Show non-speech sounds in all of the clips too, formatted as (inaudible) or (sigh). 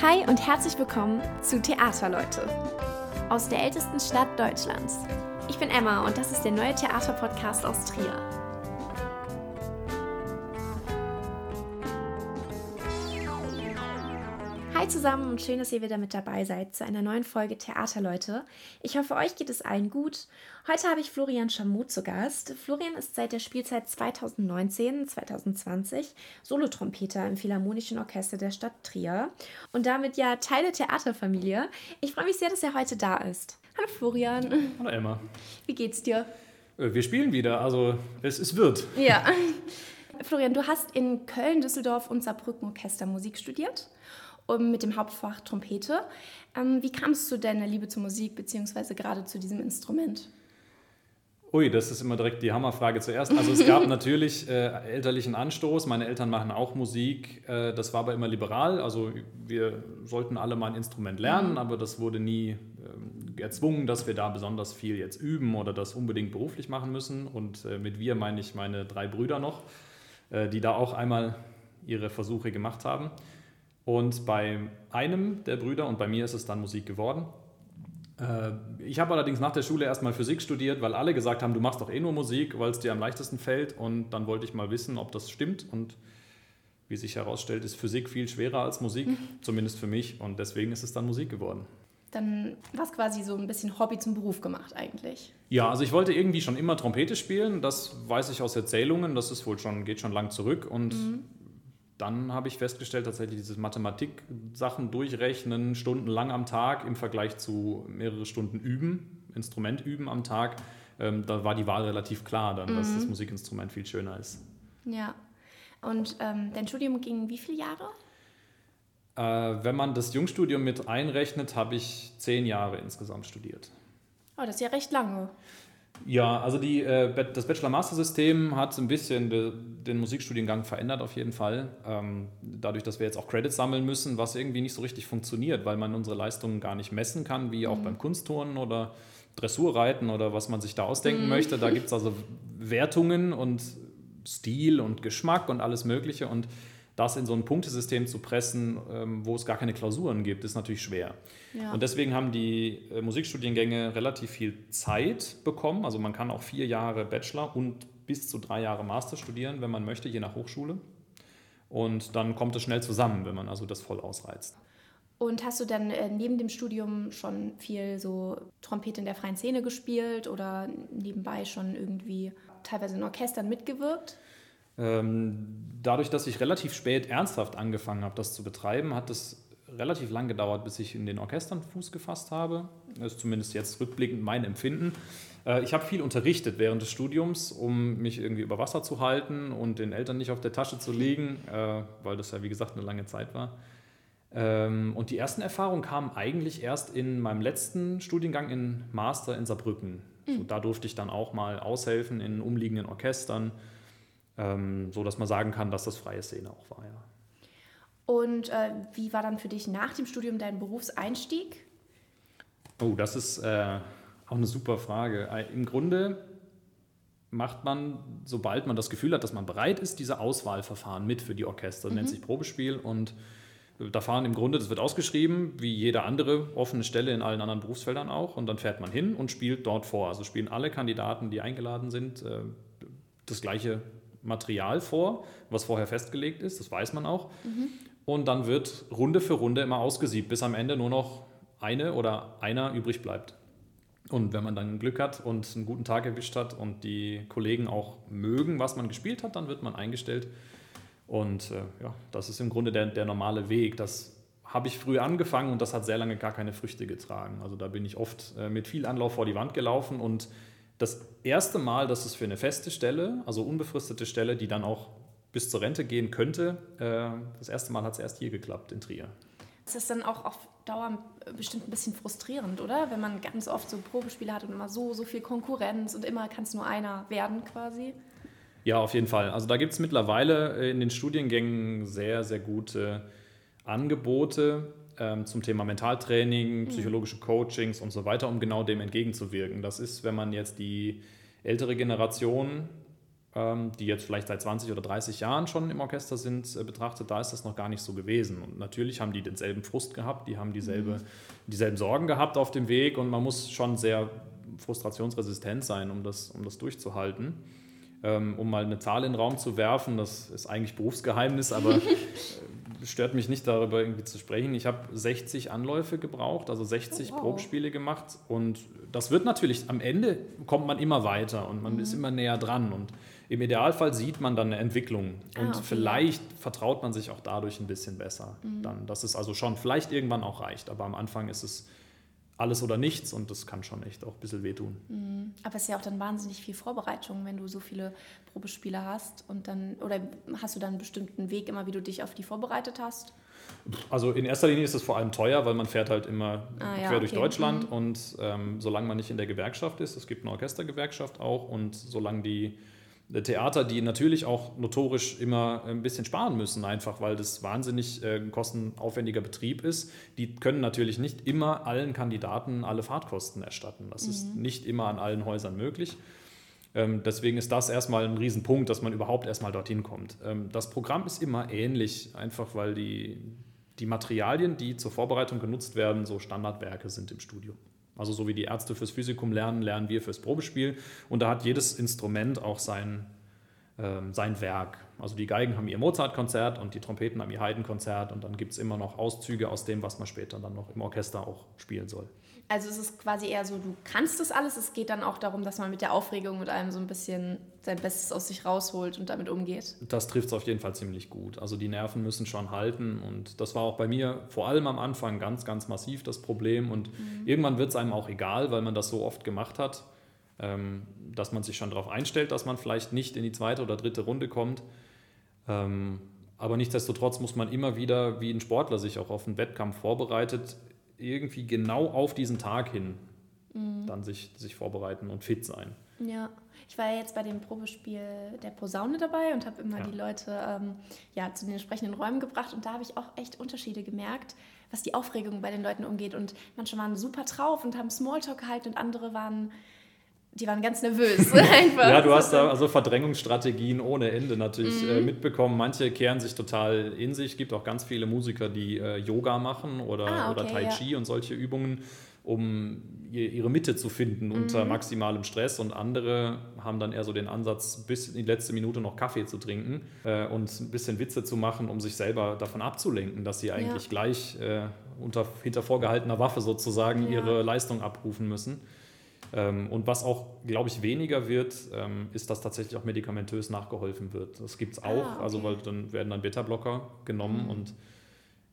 Hi und herzlich willkommen zu Theaterleute aus der ältesten Stadt Deutschlands. Ich bin Emma und das ist der neue Theaterpodcast aus Trier. Hi zusammen und schön, dass ihr wieder mit dabei seid zu einer neuen Folge Theaterleute. Ich hoffe, euch geht es allen gut. Heute habe ich Florian Schamut zu Gast. Florian ist seit der Spielzeit 2019-2020 Solotrompeter im Philharmonischen Orchester der Stadt Trier und damit ja Teil der Theaterfamilie. Ich freue mich sehr, dass er heute da ist. Hallo Florian. Hallo Emma. Wie geht's dir? Äh, wir spielen wieder, also es, es wird. Ja. (laughs) Florian, du hast in Köln, Düsseldorf und Saarbrücken Orchestermusik studiert mit dem Hauptfach Trompete. Ähm, wie kamst du deiner Liebe zur Musik beziehungsweise gerade zu diesem Instrument? Ui, das ist immer direkt die Hammerfrage zuerst. Also es gab (laughs) natürlich äh, elterlichen Anstoß. Meine Eltern machen auch Musik. Äh, das war aber immer liberal. Also wir sollten alle mal ein Instrument lernen, mhm. aber das wurde nie äh, erzwungen, dass wir da besonders viel jetzt üben oder das unbedingt beruflich machen müssen. Und äh, mit wir meine ich meine drei Brüder noch, äh, die da auch einmal ihre Versuche gemacht haben. Und bei einem der Brüder und bei mir ist es dann Musik geworden. Äh, ich habe allerdings nach der Schule erstmal Physik studiert, weil alle gesagt haben, du machst doch eh nur Musik, weil es dir am leichtesten fällt. Und dann wollte ich mal wissen, ob das stimmt. Und wie sich herausstellt, ist Physik viel schwerer als Musik, mhm. zumindest für mich. Und deswegen ist es dann Musik geworden. Dann war es quasi so ein bisschen Hobby zum Beruf gemacht eigentlich. Ja, also ich wollte irgendwie schon immer Trompete spielen. Das weiß ich aus Erzählungen. Das ist wohl schon, geht schon lang zurück. Und mhm dann habe ich festgestellt, tatsächlich diese Mathematik-Sachen durchrechnen, stundenlang am Tag im Vergleich zu mehrere Stunden üben, Instrument üben am Tag, ähm, da war die Wahl relativ klar dann, mhm. dass das mhm. Musikinstrument viel schöner ist. Ja. Und ähm, dein Studium ging wie viele Jahre? Äh, wenn man das Jungstudium mit einrechnet, habe ich zehn Jahre insgesamt studiert. Oh, das ist ja recht lange. Ja, also die, äh, das Bachelor-Master-System hat ein bisschen de, den Musikstudiengang verändert auf jeden Fall. Ähm, dadurch, dass wir jetzt auch Credits sammeln müssen, was irgendwie nicht so richtig funktioniert, weil man unsere Leistungen gar nicht messen kann, wie auch mhm. beim Kunstturnen oder Dressurreiten oder was man sich da ausdenken mhm. möchte. Da (laughs) gibt es also Wertungen und Stil und Geschmack und alles Mögliche und das in so ein Punktesystem zu pressen, ähm, wo es gar keine Klausuren gibt, ist natürlich schwer. Ja. Und deswegen haben die äh, Musikstudiengänge relativ viel Zeit bekommen. Also man kann auch vier Jahre Bachelor und bis zu drei Jahre Master studieren, wenn man möchte, je nach Hochschule. Und dann kommt es schnell zusammen, wenn man also das voll ausreizt. Und hast du dann äh, neben dem Studium schon viel so Trompete in der freien Szene gespielt oder nebenbei schon irgendwie teilweise in Orchestern mitgewirkt? Ähm, dadurch, dass ich relativ spät ernsthaft angefangen habe, das zu betreiben, hat es relativ lang gedauert, bis ich in den Orchestern Fuß gefasst habe. Das ist zumindest jetzt rückblickend mein Empfinden. Äh, ich habe viel unterrichtet während des Studiums, um mich irgendwie über Wasser zu halten und den Eltern nicht auf der Tasche zu liegen, äh, weil das ja wie gesagt eine lange Zeit war. Ähm, und die ersten Erfahrungen kamen eigentlich erst in meinem letzten Studiengang in Master in Saarbrücken. Mhm. So, da durfte ich dann auch mal aushelfen in umliegenden Orchestern ähm, so dass man sagen kann, dass das freie Szene auch war. Ja. Und äh, wie war dann für dich nach dem Studium dein Berufseinstieg? Oh, das ist äh, auch eine super Frage. Äh, Im Grunde macht man, sobald man das Gefühl hat, dass man bereit ist, diese Auswahlverfahren mit für die Orchester. Das mhm. nennt sich Probespiel und da fahren im Grunde, das wird ausgeschrieben, wie jede andere offene Stelle in allen anderen Berufsfeldern auch. Und dann fährt man hin und spielt dort vor. Also spielen alle Kandidaten, die eingeladen sind, äh, das gleiche Material vor, was vorher festgelegt ist, das weiß man auch. Mhm. Und dann wird Runde für Runde immer ausgesiebt, bis am Ende nur noch eine oder einer übrig bleibt. Und wenn man dann Glück hat und einen guten Tag erwischt hat und die Kollegen auch mögen, was man gespielt hat, dann wird man eingestellt. Und äh, ja, das ist im Grunde der, der normale Weg. Das habe ich früh angefangen und das hat sehr lange gar keine Früchte getragen. Also da bin ich oft äh, mit viel Anlauf vor die Wand gelaufen und das erste Mal, dass es für eine feste Stelle, also unbefristete Stelle, die dann auch bis zur Rente gehen könnte, äh, das erste Mal hat es erst hier geklappt in Trier. Das ist dann auch auf Dauer bestimmt ein bisschen frustrierend, oder? Wenn man ganz oft so Probespiele hat und immer so, so viel Konkurrenz und immer kann es nur einer werden quasi. Ja, auf jeden Fall. Also da gibt es mittlerweile in den Studiengängen sehr, sehr gute Angebote ähm, zum Thema Mentaltraining, mhm. psychologische Coachings und so weiter, um genau dem entgegenzuwirken. Das ist, wenn man jetzt die ältere Generation äh, ähm, die jetzt vielleicht seit 20 oder 30 Jahren schon im Orchester sind, äh, betrachtet, da ist das noch gar nicht so gewesen. Und natürlich haben die denselben Frust gehabt, die haben dieselbe, mhm. dieselben Sorgen gehabt auf dem Weg und man muss schon sehr frustrationsresistent sein, um das, um das durchzuhalten. Ähm, um mal eine Zahl in den Raum zu werfen, das ist eigentlich Berufsgeheimnis, aber (laughs) stört mich nicht darüber irgendwie zu sprechen. Ich habe 60 Anläufe gebraucht, also 60 oh, wow. Probespiele gemacht und das wird natürlich, am Ende kommt man immer weiter und man mhm. ist immer näher dran und im Idealfall sieht man dann eine Entwicklung ah, und okay. vielleicht vertraut man sich auch dadurch ein bisschen besser. Mhm. Dann, dass es also schon vielleicht irgendwann auch reicht, aber am Anfang ist es alles oder nichts und das kann schon echt auch ein bisschen wehtun. Mhm. Aber es ist ja auch dann wahnsinnig viel Vorbereitung, wenn du so viele Probespiele hast und dann, oder hast du dann einen bestimmten Weg immer, wie du dich auf die vorbereitet hast? Also in erster Linie ist es vor allem teuer, weil man fährt halt immer ah, quer ja, durch okay. Deutschland mhm. und ähm, solange man nicht in der Gewerkschaft ist, es gibt eine Orchestergewerkschaft auch und solange die Theater, die natürlich auch notorisch immer ein bisschen sparen müssen, einfach weil das wahnsinnig äh, kostenaufwendiger Betrieb ist. Die können natürlich nicht immer allen Kandidaten alle Fahrtkosten erstatten. Das mhm. ist nicht immer an allen Häusern möglich. Ähm, deswegen ist das erstmal ein Riesenpunkt, dass man überhaupt erstmal dorthin kommt. Ähm, das Programm ist immer ähnlich, einfach weil die, die Materialien, die zur Vorbereitung genutzt werden, so Standardwerke sind im Studio. Also so wie die Ärzte fürs Physikum lernen, lernen wir fürs Probespiel. Und da hat jedes Instrument auch sein, ähm, sein Werk. Also die Geigen haben ihr Mozart-Konzert und die Trompeten haben ihr Haydn-Konzert und dann gibt es immer noch Auszüge aus dem, was man später dann noch im Orchester auch spielen soll. Also es ist quasi eher so, du kannst das alles. Es geht dann auch darum, dass man mit der Aufregung mit einem so ein bisschen sein Bestes aus sich rausholt und damit umgeht. Das trifft es auf jeden Fall ziemlich gut. Also die Nerven müssen schon halten und das war auch bei mir vor allem am Anfang ganz, ganz massiv das Problem und mhm. irgendwann wird es einem auch egal, weil man das so oft gemacht hat, ähm, dass man sich schon darauf einstellt, dass man vielleicht nicht in die zweite oder dritte Runde kommt. Ähm, aber nichtsdestotrotz muss man immer wieder, wie ein Sportler sich auch auf einen Wettkampf vorbereitet, irgendwie genau auf diesen Tag hin mhm. dann sich, sich vorbereiten und fit sein. Ja, ich war ja jetzt bei dem Probespiel der Posaune dabei und habe immer ja. die Leute ähm, ja, zu den entsprechenden Räumen gebracht und da habe ich auch echt Unterschiede gemerkt, was die Aufregung bei den Leuten umgeht. Und manche waren super drauf und haben Smalltalk gehalten und andere waren die waren ganz nervös. (laughs) ja, du hast da also Verdrängungsstrategien ohne Ende natürlich äh, mhm. äh, mitbekommen. Manche kehren sich total in sich. Es gibt auch ganz viele Musiker, die äh, Yoga machen oder, ah, okay, oder Tai Chi ja. und solche Übungen, um ihre Mitte zu finden mhm. unter maximalem Stress. Und andere haben dann eher so den Ansatz, bis in die letzte Minute noch Kaffee zu trinken äh, und ein bisschen Witze zu machen, um sich selber davon abzulenken, dass sie eigentlich ja. gleich äh, unter, hinter vorgehaltener Waffe sozusagen ja. ihre Leistung abrufen müssen. Ähm, und was auch, glaube ich, weniger wird, ähm, ist, dass tatsächlich auch medikamentös nachgeholfen wird. Das gibt es auch, ah, okay. also weil dann werden dann Beta-Blocker genommen mhm. und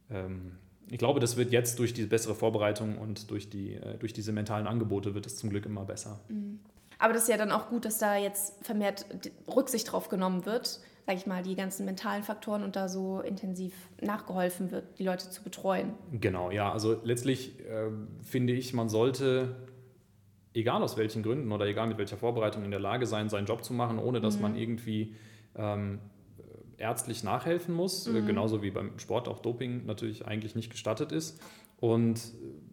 ähm, ich glaube, das wird jetzt durch die bessere Vorbereitung und durch, die, äh, durch diese mentalen Angebote wird es zum Glück immer besser. Mhm. Aber das ist ja dann auch gut, dass da jetzt vermehrt Rücksicht drauf genommen wird, sage ich mal, die ganzen mentalen Faktoren und da so intensiv nachgeholfen wird, die Leute zu betreuen. Genau, ja. Also letztlich äh, finde ich, man sollte egal aus welchen Gründen oder egal mit welcher Vorbereitung in der Lage sein, seinen Job zu machen, ohne dass mhm. man irgendwie ähm, ärztlich nachhelfen muss. Mhm. Genauso wie beim Sport auch Doping natürlich eigentlich nicht gestattet ist. Und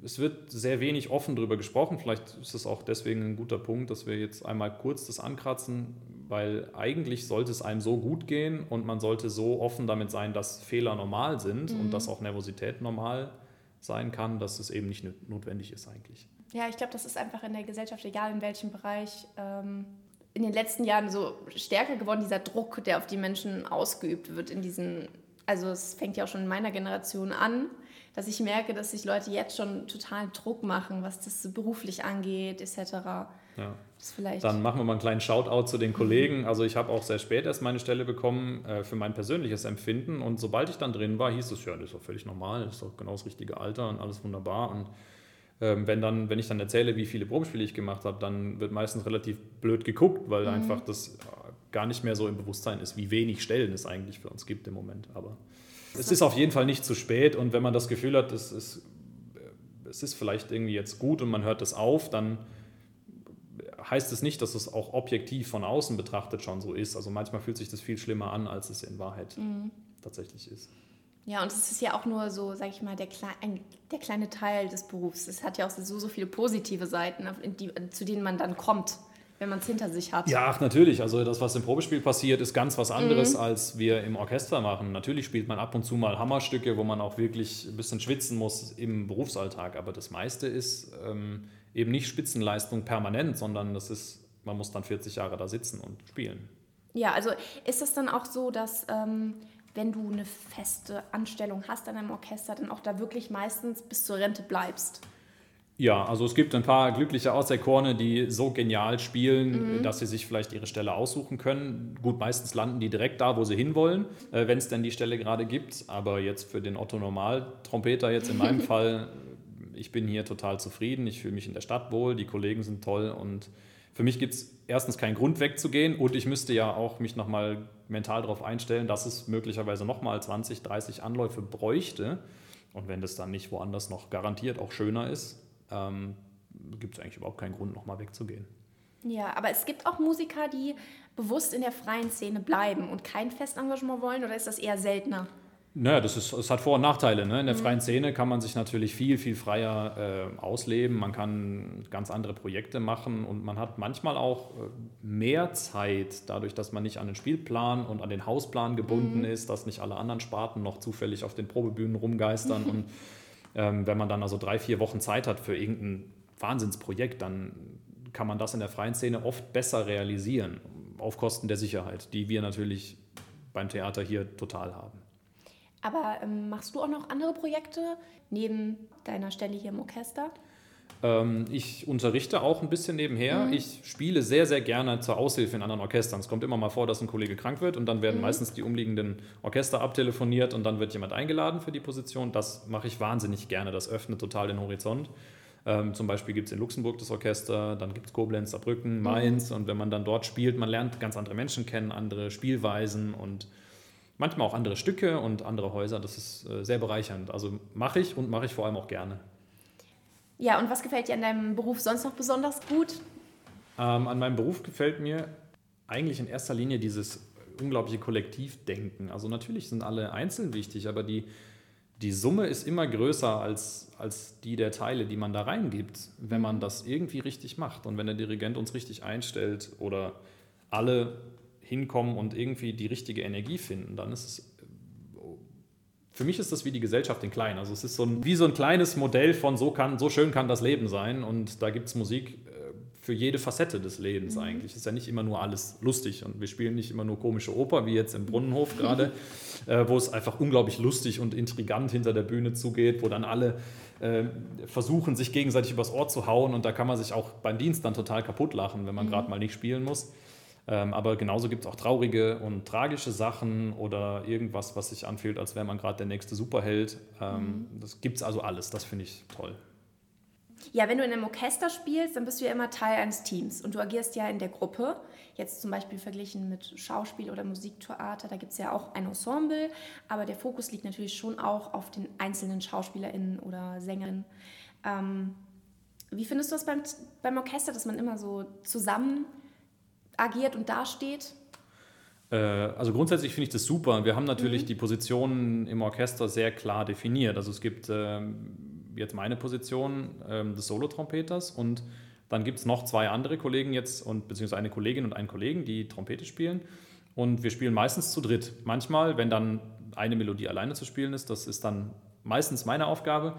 es wird sehr wenig offen darüber gesprochen. Vielleicht ist es auch deswegen ein guter Punkt, dass wir jetzt einmal kurz das ankratzen, weil eigentlich sollte es einem so gut gehen und man sollte so offen damit sein, dass Fehler normal sind mhm. und dass auch Nervosität normal sein kann, dass es eben nicht notwendig ist eigentlich. Ja, ich glaube, das ist einfach in der Gesellschaft, egal in welchem Bereich, ähm, in den letzten Jahren so stärker geworden, dieser Druck, der auf die Menschen ausgeübt wird in diesen, also es fängt ja auch schon in meiner Generation an, dass ich merke, dass sich Leute jetzt schon total Druck machen, was das beruflich angeht, etc. Ja. Dann machen wir mal einen kleinen Shoutout zu den Kollegen. Also ich habe auch sehr spät erst meine Stelle bekommen äh, für mein persönliches Empfinden und sobald ich dann drin war, hieß es, ja, das ist doch völlig normal, das ist doch genau das richtige Alter und alles wunderbar und wenn, dann, wenn ich dann erzähle, wie viele Probespiele ich gemacht habe, dann wird meistens relativ blöd geguckt, weil mhm. einfach das gar nicht mehr so im Bewusstsein ist, wie wenig Stellen es eigentlich für uns gibt im Moment. Aber es ist auf jeden Fall nicht zu spät und wenn man das Gefühl hat, es ist, es ist vielleicht irgendwie jetzt gut und man hört es auf, dann heißt es nicht, dass es auch objektiv von außen betrachtet schon so ist. Also manchmal fühlt sich das viel schlimmer an, als es in Wahrheit mhm. tatsächlich ist. Ja, und es ist ja auch nur so, sag ich mal, der, Kle ein, der kleine Teil des Berufs. Es hat ja auch so, so viele positive Seiten, die, zu denen man dann kommt, wenn man es hinter sich hat. Ja, ach, natürlich. Also das, was im Probespiel passiert, ist ganz was anderes, mhm. als wir im Orchester machen. Natürlich spielt man ab und zu mal Hammerstücke, wo man auch wirklich ein bisschen schwitzen muss im Berufsalltag. Aber das meiste ist ähm, eben nicht Spitzenleistung permanent, sondern das ist, man muss dann 40 Jahre da sitzen und spielen. Ja, also ist es dann auch so, dass ähm, wenn du eine feste Anstellung hast an einem Orchester, dann auch da wirklich meistens bis zur Rente bleibst? Ja, also es gibt ein paar glückliche Auserkorene, die so genial spielen, mhm. dass sie sich vielleicht ihre Stelle aussuchen können. Gut, meistens landen die direkt da, wo sie hinwollen, äh, wenn es denn die Stelle gerade gibt. Aber jetzt für den Otto Normal-Trompeter, jetzt in meinem (laughs) Fall, ich bin hier total zufrieden, ich fühle mich in der Stadt wohl, die Kollegen sind toll und für mich gibt es erstens keinen Grund wegzugehen und ich müsste ja auch mich nochmal mental darauf einstellen, dass es möglicherweise nochmal 20, 30 Anläufe bräuchte. Und wenn das dann nicht woanders noch garantiert auch schöner ist, ähm, gibt es eigentlich überhaupt keinen Grund, nochmal wegzugehen. Ja, aber es gibt auch Musiker, die bewusst in der freien Szene bleiben und kein Festengagement wollen, oder ist das eher seltener? Naja, das, ist, das hat Vor- und Nachteile. Ne? In der mhm. freien Szene kann man sich natürlich viel, viel freier äh, ausleben. Man kann ganz andere Projekte machen und man hat manchmal auch äh, mehr Zeit, dadurch, dass man nicht an den Spielplan und an den Hausplan gebunden mhm. ist, dass nicht alle anderen Sparten noch zufällig auf den Probebühnen rumgeistern und (laughs) Ähm, wenn man dann also drei, vier Wochen Zeit hat für irgendein Wahnsinnsprojekt, dann kann man das in der freien Szene oft besser realisieren, auf Kosten der Sicherheit, die wir natürlich beim Theater hier total haben. Aber ähm, machst du auch noch andere Projekte neben deiner Stelle hier im Orchester? Ähm, ich unterrichte auch ein bisschen nebenher. Mhm. Ich spiele sehr, sehr gerne zur Aushilfe in anderen Orchestern. Es kommt immer mal vor, dass ein Kollege krank wird und dann werden mhm. meistens die umliegenden Orchester abtelefoniert und dann wird jemand eingeladen für die Position. Das mache ich wahnsinnig gerne. Das öffnet total den Horizont. Ähm, zum Beispiel gibt es in Luxemburg das Orchester, dann gibt es Koblenz, Saarbrücken, mhm. Mainz. Mhm. Und wenn man dann dort spielt, man lernt ganz andere Menschen kennen, andere Spielweisen und manchmal auch andere Stücke und andere Häuser. Das ist äh, sehr bereichernd. Also mache ich und mache ich vor allem auch gerne. Ja, und was gefällt dir an deinem Beruf sonst noch besonders gut? Ähm, an meinem Beruf gefällt mir eigentlich in erster Linie dieses unglaubliche Kollektivdenken. Also natürlich sind alle einzeln wichtig, aber die, die Summe ist immer größer als, als die der Teile, die man da reingibt, wenn man das irgendwie richtig macht. Und wenn der Dirigent uns richtig einstellt oder alle hinkommen und irgendwie die richtige Energie finden, dann ist es für mich ist das wie die Gesellschaft in klein. Also es ist so ein, wie so ein kleines Modell von so, kann, so schön kann das Leben sein. Und da gibt es Musik äh, für jede Facette des Lebens mhm. eigentlich. Es ist ja nicht immer nur alles lustig und wir spielen nicht immer nur komische Oper, wie jetzt im Brunnenhof (laughs) gerade, äh, wo es einfach unglaublich lustig und intrigant hinter der Bühne zugeht, wo dann alle äh, versuchen, sich gegenseitig übers Ohr zu hauen und da kann man sich auch beim Dienst dann total kaputt lachen, wenn man mhm. gerade mal nicht spielen muss. Ähm, aber genauso gibt es auch traurige und tragische Sachen oder irgendwas, was sich anfühlt, als wäre man gerade der nächste Superheld. Ähm, mhm. Das gibt es also alles. Das finde ich toll. Ja, wenn du in einem Orchester spielst, dann bist du ja immer Teil eines Teams und du agierst ja in der Gruppe. Jetzt zum Beispiel verglichen mit Schauspiel oder Musiktheater, da gibt es ja auch ein Ensemble, aber der Fokus liegt natürlich schon auch auf den einzelnen SchauspielerInnen oder Sängerinnen. Ähm, wie findest du das beim, beim Orchester, dass man immer so zusammen agiert und dasteht? Äh, also grundsätzlich finde ich das super. Wir haben natürlich mhm. die Positionen im Orchester sehr klar definiert. Also es gibt ähm, jetzt meine Position ähm, des Solotrompeters und dann gibt es noch zwei andere Kollegen jetzt und beziehungsweise eine Kollegin und einen Kollegen, die Trompete spielen. Und wir spielen meistens zu dritt. Manchmal, wenn dann eine Melodie alleine zu spielen ist, das ist dann meistens meine Aufgabe.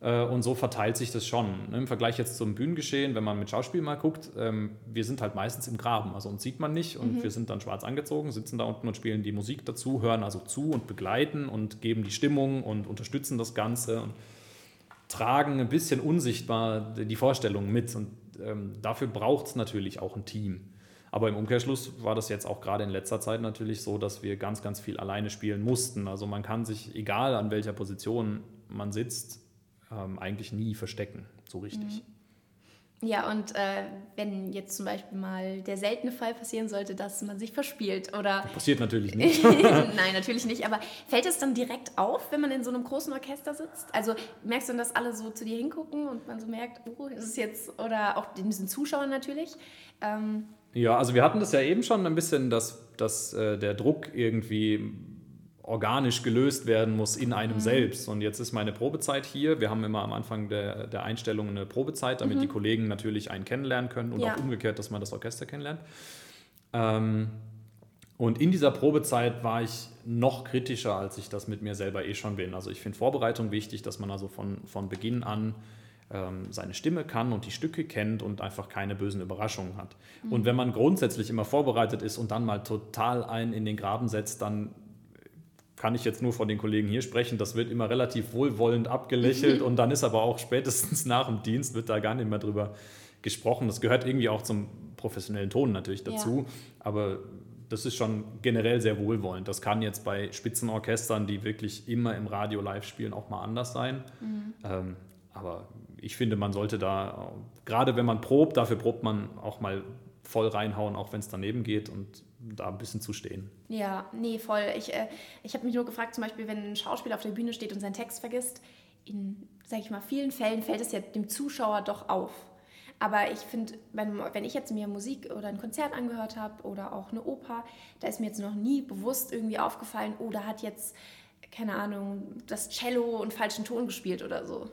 Äh, und so verteilt sich das schon. Ne? Im Vergleich jetzt zum Bühnengeschehen, wenn man mit Schauspiel mal guckt, ähm, wir sind halt meistens im Graben. Also uns sieht man nicht und mhm. wir sind dann schwarz angezogen, sitzen da unten und spielen die Musik dazu, hören also zu und begleiten und geben die Stimmung und unterstützen das Ganze und tragen ein bisschen unsichtbar die Vorstellungen mit. Und ähm, dafür braucht es natürlich auch ein Team. Aber im Umkehrschluss war das jetzt auch gerade in letzter Zeit natürlich so, dass wir ganz, ganz viel alleine spielen mussten. Also man kann sich, egal an welcher Position man sitzt, ähm, eigentlich nie verstecken, so richtig. Mhm. Ja, und äh, wenn jetzt zum Beispiel mal der seltene Fall passieren sollte, dass man sich verspielt oder. Das passiert natürlich (laughs) nicht. Nein, natürlich nicht. Aber fällt es dann direkt auf, wenn man in so einem großen Orchester sitzt? Also merkst du dann, dass alle so zu dir hingucken und man so merkt, oh, ist es jetzt, oder auch diesen Zuschauern natürlich? Ähm, ja, also wir hatten das ja eben schon ein bisschen, dass, dass äh, der Druck irgendwie organisch gelöst werden muss in einem mhm. selbst. Und jetzt ist meine Probezeit hier. Wir haben immer am Anfang der, der Einstellung eine Probezeit, damit mhm. die Kollegen natürlich einen kennenlernen können und ja. auch umgekehrt, dass man das Orchester kennenlernt. Ähm, und in dieser Probezeit war ich noch kritischer, als ich das mit mir selber eh schon bin. Also ich finde Vorbereitung wichtig, dass man also von, von Beginn an ähm, seine Stimme kann und die Stücke kennt und einfach keine bösen Überraschungen hat. Mhm. Und wenn man grundsätzlich immer vorbereitet ist und dann mal total einen in den Graben setzt, dann kann ich jetzt nur von den Kollegen hier sprechen, das wird immer relativ wohlwollend abgelächelt (laughs) und dann ist aber auch spätestens nach dem Dienst wird da gar nicht mehr drüber gesprochen. Das gehört irgendwie auch zum professionellen Ton natürlich dazu, ja. aber das ist schon generell sehr wohlwollend. Das kann jetzt bei Spitzenorchestern, die wirklich immer im Radio live spielen, auch mal anders sein. Mhm. Ähm, aber ich finde, man sollte da, gerade wenn man probt, dafür probt man auch mal voll reinhauen, auch wenn es daneben geht und da ein bisschen zu stehen. Ja, nee, voll. Ich, äh, ich habe mich nur gefragt, zum Beispiel, wenn ein Schauspieler auf der Bühne steht und seinen Text vergisst, in, sage ich mal, vielen Fällen fällt es ja dem Zuschauer doch auf. Aber ich finde, wenn, wenn ich jetzt mir Musik oder ein Konzert angehört habe oder auch eine Oper, da ist mir jetzt noch nie bewusst irgendwie aufgefallen, oh, da hat jetzt, keine Ahnung, das Cello einen falschen Ton gespielt oder so.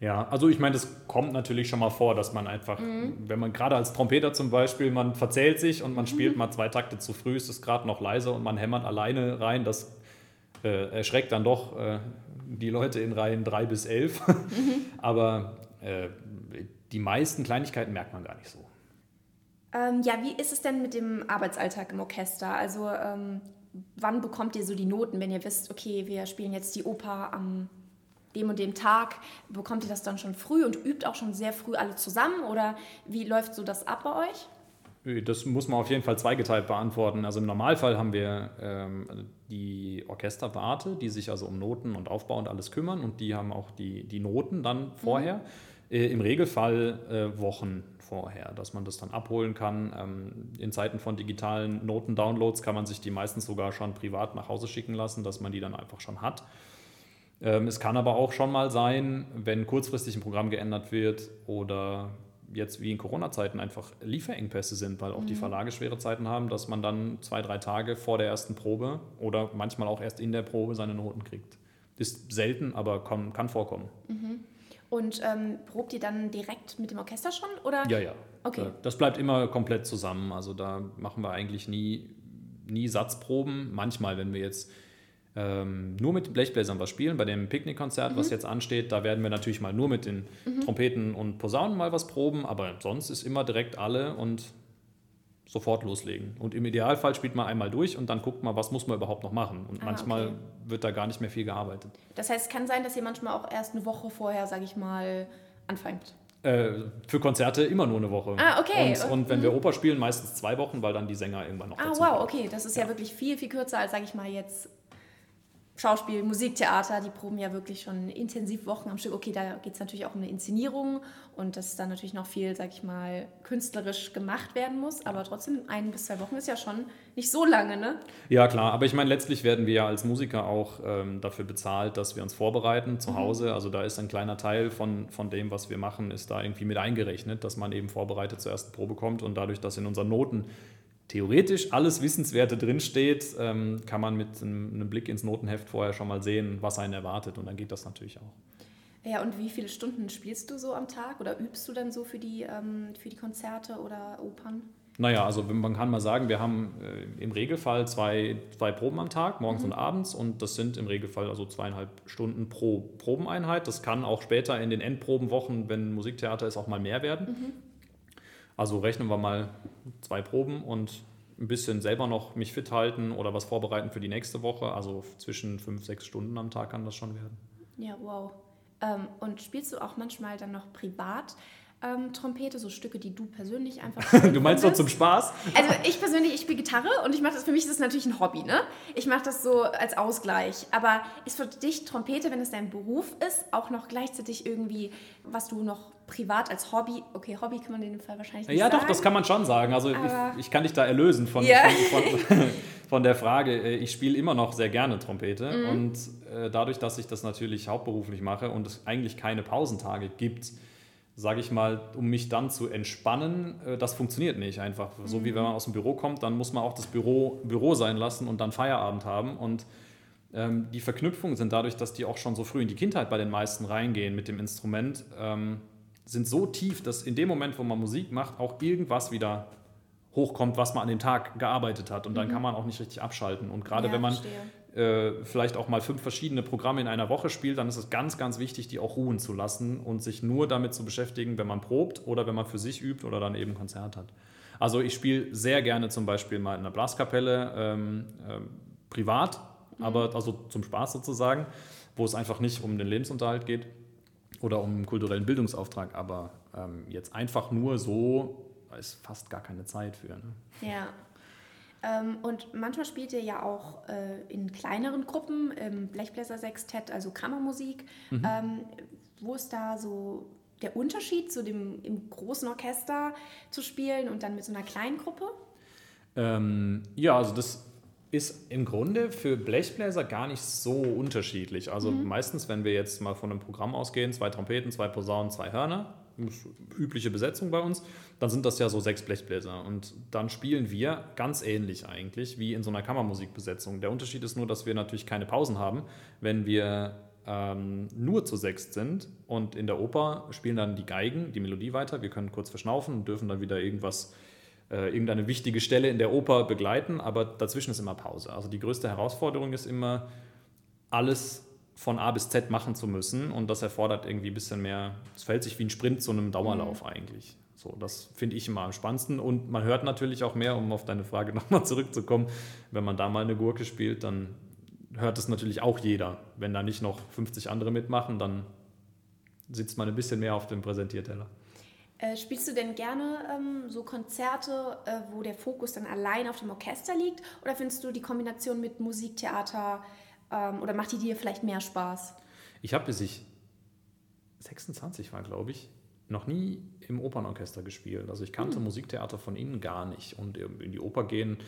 Ja, also ich meine, das kommt natürlich schon mal vor, dass man einfach, mhm. wenn man gerade als Trompeter zum Beispiel, man verzählt sich und man mhm. spielt mal zwei Takte zu früh, ist es gerade noch leise und man hämmert alleine rein, das äh, erschreckt dann doch äh, die Leute in Reihen drei bis elf. Mhm. (laughs) Aber äh, die meisten Kleinigkeiten merkt man gar nicht so. Ähm, ja, wie ist es denn mit dem Arbeitsalltag im Orchester? Also ähm, wann bekommt ihr so die Noten, wenn ihr wisst, okay, wir spielen jetzt die Oper am dem und dem Tag? Bekommt ihr das dann schon früh und übt auch schon sehr früh alle zusammen? Oder wie läuft so das ab bei euch? Das muss man auf jeden Fall zweigeteilt beantworten. Also im Normalfall haben wir ähm, die Orchesterwarte, die sich also um Noten und Aufbau und alles kümmern und die haben auch die, die Noten dann vorher. Mhm. Äh, Im Regelfall äh, Wochen vorher, dass man das dann abholen kann. Ähm, in Zeiten von digitalen Noten-Downloads kann man sich die meistens sogar schon privat nach Hause schicken lassen, dass man die dann einfach schon hat. Ähm, es kann aber auch schon mal sein, wenn kurzfristig ein Programm geändert wird oder jetzt wie in Corona-Zeiten einfach Lieferengpässe sind, weil auch mhm. die Verlage schwere Zeiten haben, dass man dann zwei, drei Tage vor der ersten Probe oder manchmal auch erst in der Probe seine Noten kriegt. Ist selten, aber kann, kann vorkommen. Mhm. Und ähm, probt ihr dann direkt mit dem Orchester schon? Oder? Ja, ja. Okay. Das bleibt immer komplett zusammen. Also da machen wir eigentlich nie, nie Satzproben. Manchmal, wenn wir jetzt ähm, nur mit Blechbläsern was spielen, bei dem Picknickkonzert, mhm. was jetzt ansteht, da werden wir natürlich mal nur mit den mhm. Trompeten und Posaunen mal was proben, aber sonst ist immer direkt alle und sofort loslegen. Und im Idealfall spielt man einmal durch und dann guckt man, was muss man überhaupt noch machen. Und ah, manchmal okay. wird da gar nicht mehr viel gearbeitet. Das heißt, es kann sein, dass ihr manchmal auch erst eine Woche vorher, sage ich mal, anfängt. Äh, für Konzerte immer nur eine Woche. Ah, okay. Und, und wenn wir mhm. Oper spielen, meistens zwei Wochen, weil dann die Sänger irgendwann noch Ah, wow, kommen. okay. Das ist ja. ja wirklich viel, viel kürzer als, sage ich mal, jetzt Schauspiel, Musiktheater, die proben ja wirklich schon intensiv Wochen am Stück. Okay, da geht es natürlich auch um eine Inszenierung und dass dann natürlich noch viel, sag ich mal, künstlerisch gemacht werden muss. Aber trotzdem, ein bis zwei Wochen ist ja schon nicht so lange, ne? Ja, klar. Aber ich meine, letztlich werden wir ja als Musiker auch ähm, dafür bezahlt, dass wir uns vorbereiten zu mhm. Hause. Also da ist ein kleiner Teil von, von dem, was wir machen, ist da irgendwie mit eingerechnet, dass man eben vorbereitet zur ersten Probe kommt und dadurch, dass in unseren Noten theoretisch alles Wissenswerte drinsteht, ähm, kann man mit einem, einem, Blick ins Notenheft vorher schon mal sehen, was einen erwartet und dann geht das natürlich auch. Ja, und wie viele Stunden spielst du so am Tag oder übst du dann so für die, ähm, für die Konzerte oder Opern? Naja, also man kann mal sagen, wir haben äh, im Regelfall zwei, zwei Proben am Tag, morgens mhm. und abends, und das sind im Regelfall also zweieinhalb Stunden pro Probeneinheit. Das kann auch später in den Endprobenwochen, wenn Musiktheater ist, auch mal mehr werden. Mhm. Also rechnen wir mal zwei Proben und ein bisschen selber noch mich fit halten oder was vorbereiten für die nächste Woche. Also zwischen fünf, sechs Stunden am Tag kann das schon werden. Ja, wow. Ähm, und spielst du auch manchmal dann noch privat ähm, Trompete, so Stücke, die du persönlich einfach. (laughs) du meinst doch zum Spaß? Also ich persönlich, ich spiele Gitarre und ich mache das, für mich ist das natürlich ein Hobby, ne? Ich mache das so als Ausgleich. Aber ist für dich Trompete, wenn es dein Beruf ist, auch noch gleichzeitig irgendwie, was du noch privat als Hobby, okay, Hobby kann man in dem Fall wahrscheinlich nicht ja, sagen. Ja, doch, das kann man schon sagen. Also ich, ich, kann dich da erlösen von, yeah. von, von, (laughs) von, der Frage. Äh, ich spiele immer noch sehr gerne Trompete mhm. und äh, dadurch, dass ich das natürlich hauptberuflich mache und es eigentlich keine Pausentage gibt, sage ich mal, um mich dann zu entspannen, äh, das funktioniert nicht einfach. So wie mhm. wenn man aus dem Büro kommt, dann muss man auch das Büro Büro sein lassen und dann Feierabend haben und Ähm, die Verknüpfungen sind dadurch, dass die auch schon so früh in die Kindheit bei den meisten reingehen mit dem Instrument, ähm, sind so tief, dass in dem Moment, wo man Musik macht, auch irgendwas wieder hochkommt, was man an dem Tag gearbeitet hat. Und mhm. dann kann man auch nicht richtig abschalten. Und gerade ja, wenn man äh, vielleicht auch mal fünf verschiedene Programme in einer Woche spielt, dann ist es ganz, ganz wichtig, die auch ruhen zu lassen und sich nur damit zu beschäftigen, wenn man probt oder wenn man für sich übt oder dann eben Konzert hat. Also ich spiele sehr gerne zum Beispiel mal in einer Blaskapelle ähm, äh, privat, mhm. aber also zum Spaß sozusagen, wo es einfach nicht um den Lebensunterhalt geht oder um einen kulturellen Bildungsauftrag, aber ähm, jetzt einfach nur so ist fast gar keine Zeit für. Ne? Ja. Ähm, und manchmal spielt ihr ja auch äh, in kleineren Gruppen im Blechbläser-Sextett, also Kammermusik. Mhm. Ähm, wo ist da so der Unterschied zu dem im großen Orchester zu spielen und dann mit so einer kleinen Gruppe? Ähm, ja, also das ist im Grunde für Blechbläser gar nicht so unterschiedlich. Also mhm. meistens, wenn wir jetzt mal von einem Programm ausgehen, zwei Trompeten, zwei Posaunen, zwei Hörner, übliche Besetzung bei uns, dann sind das ja so sechs Blechbläser. Und dann spielen wir ganz ähnlich eigentlich wie in so einer Kammermusikbesetzung. Der Unterschied ist nur, dass wir natürlich keine Pausen haben. Wenn wir ähm, nur zu sechst sind und in der Oper spielen dann die Geigen die Melodie weiter. Wir können kurz verschnaufen und dürfen dann wieder irgendwas äh, irgendeine wichtige Stelle in der Oper begleiten, aber dazwischen ist immer Pause. Also die größte Herausforderung ist immer, alles von A bis Z machen zu müssen und das erfordert irgendwie ein bisschen mehr, es fällt sich wie ein Sprint zu einem Dauerlauf mhm. eigentlich. So, das finde ich immer am spannendsten und man hört natürlich auch mehr, um auf deine Frage (laughs) nochmal zurückzukommen, wenn man da mal eine Gurke spielt, dann hört es natürlich auch jeder. Wenn da nicht noch 50 andere mitmachen, dann sitzt man ein bisschen mehr auf dem Präsentierteller. Äh, spielst du denn gerne ähm, so Konzerte, äh, wo der Fokus dann allein auf dem Orchester liegt? Oder findest du die Kombination mit Musiktheater ähm, oder macht die dir vielleicht mehr Spaß? Ich habe bis ich 26 war, glaube ich, noch nie im Opernorchester gespielt. Also ich kannte hm. Musiktheater von innen gar nicht. Und in die Oper gehen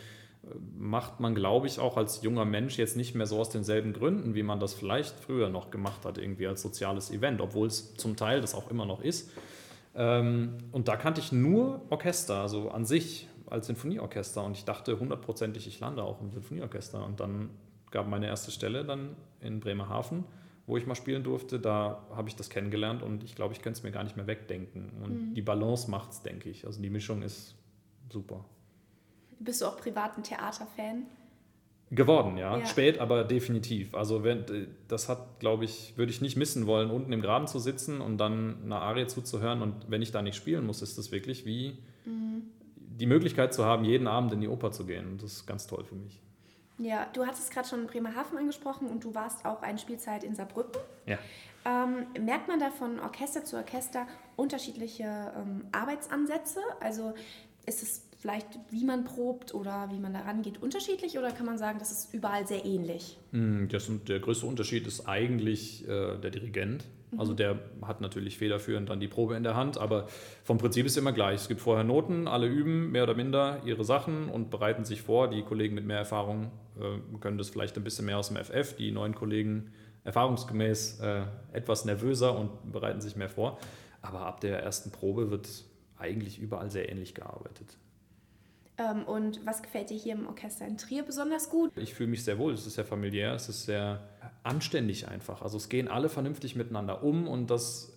äh, macht man, glaube ich, auch als junger Mensch jetzt nicht mehr so aus denselben Gründen, wie man das vielleicht früher noch gemacht hat, irgendwie als soziales Event, obwohl es zum Teil das auch immer noch ist. Ähm, und da kannte ich nur Orchester, also an sich als Sinfonieorchester. Und ich dachte hundertprozentig, ich lande auch im Sinfonieorchester. Und dann gab meine erste Stelle dann in Bremerhaven, wo ich mal spielen durfte. Da habe ich das kennengelernt und ich glaube, ich könnte es mir gar nicht mehr wegdenken. Und mhm. die Balance macht es, denke ich. Also die Mischung ist super. Bist du auch privat ein Theaterfan? Geworden, ja. ja. Spät, aber definitiv. Also wenn, das hat, glaube ich, würde ich nicht missen wollen, unten im Graben zu sitzen und dann eine Arie zuzuhören. Und wenn ich da nicht spielen muss, ist das wirklich wie mhm. die Möglichkeit zu haben, jeden Abend in die Oper zu gehen. Das ist ganz toll für mich. Ja, du hattest gerade schon Bremerhaven angesprochen und du warst auch eine Spielzeit in Saarbrücken. Ja. Ähm, merkt man da von Orchester zu Orchester unterschiedliche ähm, Arbeitsansätze? Also ist es vielleicht, wie man probt oder wie man da rangeht, unterschiedlich oder kann man sagen, das ist überall sehr ähnlich? Hm, das, der größte Unterschied ist eigentlich äh, der Dirigent. Mhm. Also der hat natürlich federführend dann die Probe in der Hand, aber vom Prinzip ist immer gleich. Es gibt vorher Noten, alle üben mehr oder minder ihre Sachen und bereiten sich vor. Die Kollegen mit mehr Erfahrung äh, können das vielleicht ein bisschen mehr aus dem FF, die neuen Kollegen erfahrungsgemäß äh, etwas nervöser und bereiten sich mehr vor. Aber ab der ersten Probe wird eigentlich überall sehr ähnlich gearbeitet. Ähm, und was gefällt dir hier im Orchester in Trier besonders gut? Ich fühle mich sehr wohl. Es ist sehr familiär, es ist sehr anständig einfach. Also es gehen alle vernünftig miteinander um und das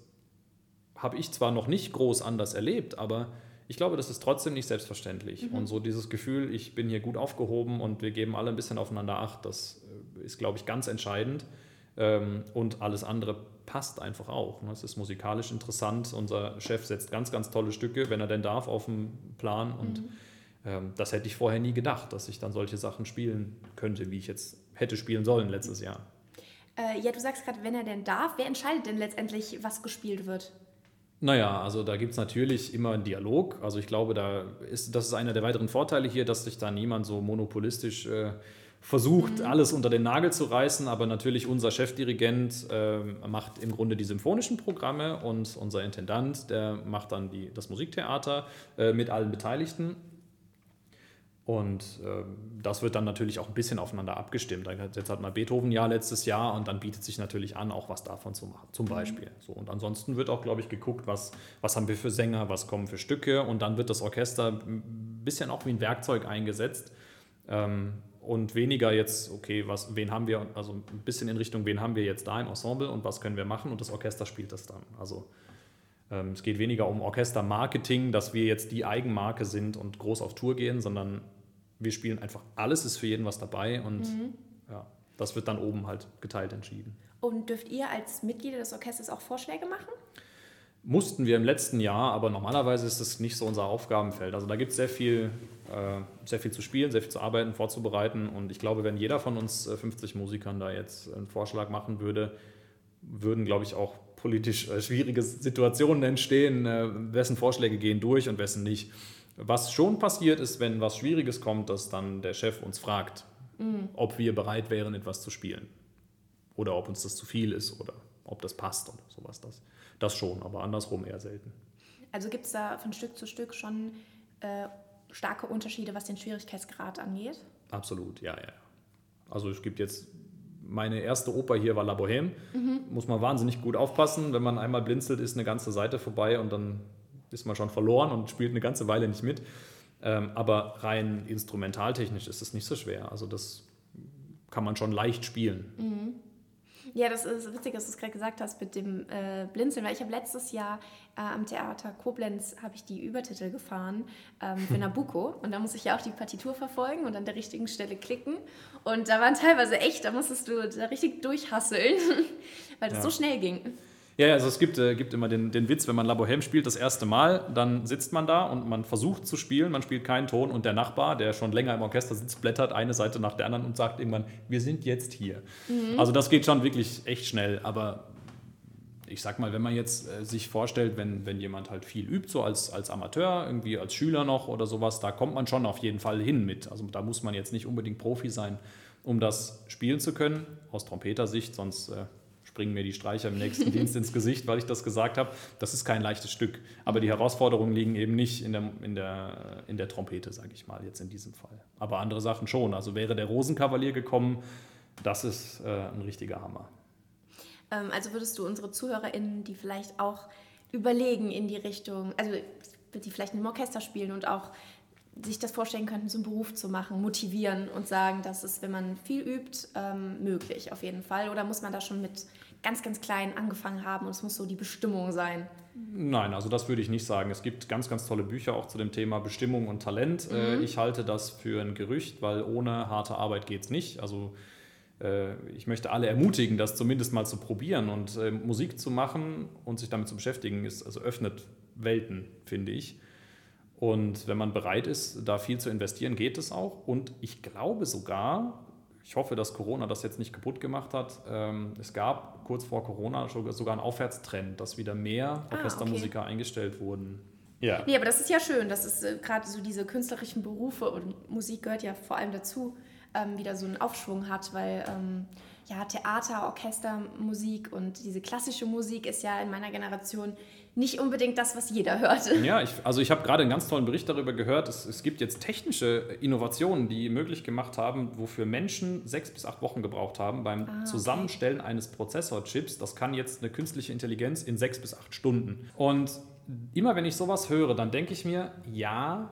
habe ich zwar noch nicht groß anders erlebt, aber ich glaube, das ist trotzdem nicht selbstverständlich. Mhm. Und so dieses Gefühl, ich bin hier gut aufgehoben und wir geben alle ein bisschen aufeinander Acht, das äh, ist, glaube ich, ganz entscheidend. Ähm, und alles andere passt einfach auch. Ne? Es ist musikalisch interessant. Unser Chef setzt ganz, ganz tolle Stücke, wenn er denn darf, auf den Plan und mhm das hätte ich vorher nie gedacht, dass ich dann solche Sachen spielen könnte, wie ich jetzt hätte spielen sollen letztes Jahr. Äh, ja, du sagst gerade, wenn er denn darf, wer entscheidet denn letztendlich, was gespielt wird? Naja, also da gibt es natürlich immer einen Dialog. Also ich glaube, da ist, das ist einer der weiteren Vorteile hier, dass sich da niemand so monopolistisch äh, versucht, mhm. alles unter den Nagel zu reißen. Aber natürlich unser Chefdirigent äh, macht im Grunde die symphonischen Programme und unser Intendant, der macht dann die, das Musiktheater äh, mit allen Beteiligten. Und äh, das wird dann natürlich auch ein bisschen aufeinander abgestimmt. Jetzt hat man Beethoven ja letztes Jahr und dann bietet sich natürlich an, auch was davon zu machen, zum mhm. Beispiel. So, und ansonsten wird auch, glaube ich, geguckt, was, was haben wir für Sänger, was kommen für Stücke und dann wird das Orchester ein bisschen auch wie ein Werkzeug eingesetzt, ähm, und weniger jetzt, okay, was, wen haben wir, also ein bisschen in Richtung, wen haben wir jetzt da im Ensemble und was können wir machen und das Orchester spielt das dann. Also ähm, es geht weniger um Orchestermarketing, dass wir jetzt die Eigenmarke sind und groß auf Tour gehen, sondern wir spielen einfach alles, ist für jeden was dabei und mhm. ja, das wird dann oben halt geteilt entschieden. Und dürft ihr als Mitglieder des Orchesters auch Vorschläge machen? Mussten wir im letzten Jahr, aber normalerweise ist das nicht so unser Aufgabenfeld. Also da gibt es sehr viel, äh, sehr viel zu spielen, sehr viel zu arbeiten, vorzubereiten. Und ich glaube, wenn jeder von uns 50 äh, Musikern da jetzt einen Vorschlag machen würde, würden, glaube ich, auch politisch äh, schwierige Situationen entstehen, äh, wessen Vorschläge gehen durch und wessen nicht. Was schon passiert ist, wenn was Schwieriges kommt, dass dann der Chef uns fragt, mhm. ob wir bereit wären, etwas zu spielen. Oder ob uns das zu viel ist oder ob das passt oder sowas. Das, das schon, aber andersrum eher selten. Also gibt es da von Stück zu Stück schon äh, starke Unterschiede, was den Schwierigkeitsgrad angeht? Absolut, ja, ja. Also es gibt jetzt meine erste Oper hier war La Bohème. Mhm. Muss man wahnsinnig gut aufpassen. Wenn man einmal blinzelt, ist eine ganze Seite vorbei und dann ist man schon verloren und spielt eine ganze Weile nicht mit. Ähm, aber rein instrumentaltechnisch ist es nicht so schwer. Also das kann man schon leicht spielen. Mhm. Ja, das ist witzig, dass du es gerade gesagt hast mit dem äh, Blinzeln, weil ich habe letztes Jahr äh, am Theater Koblenz habe ich die Übertitel gefahren ähm, für (laughs) Nabucco und da muss ich ja auch die Partitur verfolgen und an der richtigen Stelle klicken und da waren teilweise echt, da musstest du da richtig durchhasseln, (laughs) weil das ja. so schnell ging. Ja, also es gibt, äh, gibt immer den, den Witz, wenn man La Bohème spielt das erste Mal, dann sitzt man da und man versucht zu spielen, man spielt keinen Ton und der Nachbar, der schon länger im Orchester sitzt, blättert eine Seite nach der anderen und sagt irgendwann, wir sind jetzt hier. Mhm. Also das geht schon wirklich echt schnell, aber ich sag mal, wenn man jetzt äh, sich vorstellt, wenn, wenn jemand halt viel übt, so als, als Amateur, irgendwie als Schüler noch oder sowas, da kommt man schon auf jeden Fall hin mit. Also da muss man jetzt nicht unbedingt Profi sein, um das spielen zu können, aus Trompetersicht, sonst äh, springen mir die Streicher im nächsten Dienst ins Gesicht, weil ich das gesagt habe. Das ist kein leichtes Stück. Aber die Herausforderungen liegen eben nicht in der, in der, in der Trompete, sage ich mal, jetzt in diesem Fall. Aber andere Sachen schon. Also wäre der Rosenkavalier gekommen, das ist äh, ein richtiger Hammer. Ähm, also würdest du unsere ZuhörerInnen, die vielleicht auch überlegen in die Richtung, also die vielleicht in einem Orchester spielen und auch sich das vorstellen könnten, zum Beruf zu machen, motivieren und sagen, das ist, wenn man viel übt, ähm, möglich auf jeden Fall? Oder muss man da schon mit ganz, ganz klein angefangen haben und es muss so die Bestimmung sein? Nein, also das würde ich nicht sagen. Es gibt ganz, ganz tolle Bücher auch zu dem Thema Bestimmung und Talent. Äh, mhm. Ich halte das für ein Gerücht, weil ohne harte Arbeit geht es nicht. Also äh, ich möchte alle ermutigen, das zumindest mal zu probieren und äh, Musik zu machen und sich damit zu beschäftigen, ist, also öffnet Welten, finde ich. Und wenn man bereit ist, da viel zu investieren, geht es auch. Und ich glaube sogar, ich hoffe, dass Corona das jetzt nicht kaputt gemacht hat. Ähm, es gab kurz vor Corona sogar einen Aufwärtstrend, dass wieder mehr Orchestermusiker ah, okay. eingestellt wurden. Ja. Nee, aber das ist ja schön, dass es äh, gerade so diese künstlerischen Berufe und Musik gehört ja vor allem dazu, ähm, wieder so einen Aufschwung hat, weil ähm, ja, Theater, Orchester, Musik und diese klassische Musik ist ja in meiner Generation nicht unbedingt das, was jeder hört. (laughs) Ja, ich, also ich habe gerade einen ganz tollen Bericht darüber gehört. Es, es gibt jetzt technische Innovationen, die möglich gemacht haben, wofür Menschen sechs bis acht Wochen gebraucht haben beim ah, okay. Zusammenstellen eines Prozessorchips. Das kann jetzt eine künstliche Intelligenz in sechs bis acht Stunden. Und immer wenn ich sowas höre, dann denke ich mir, ja,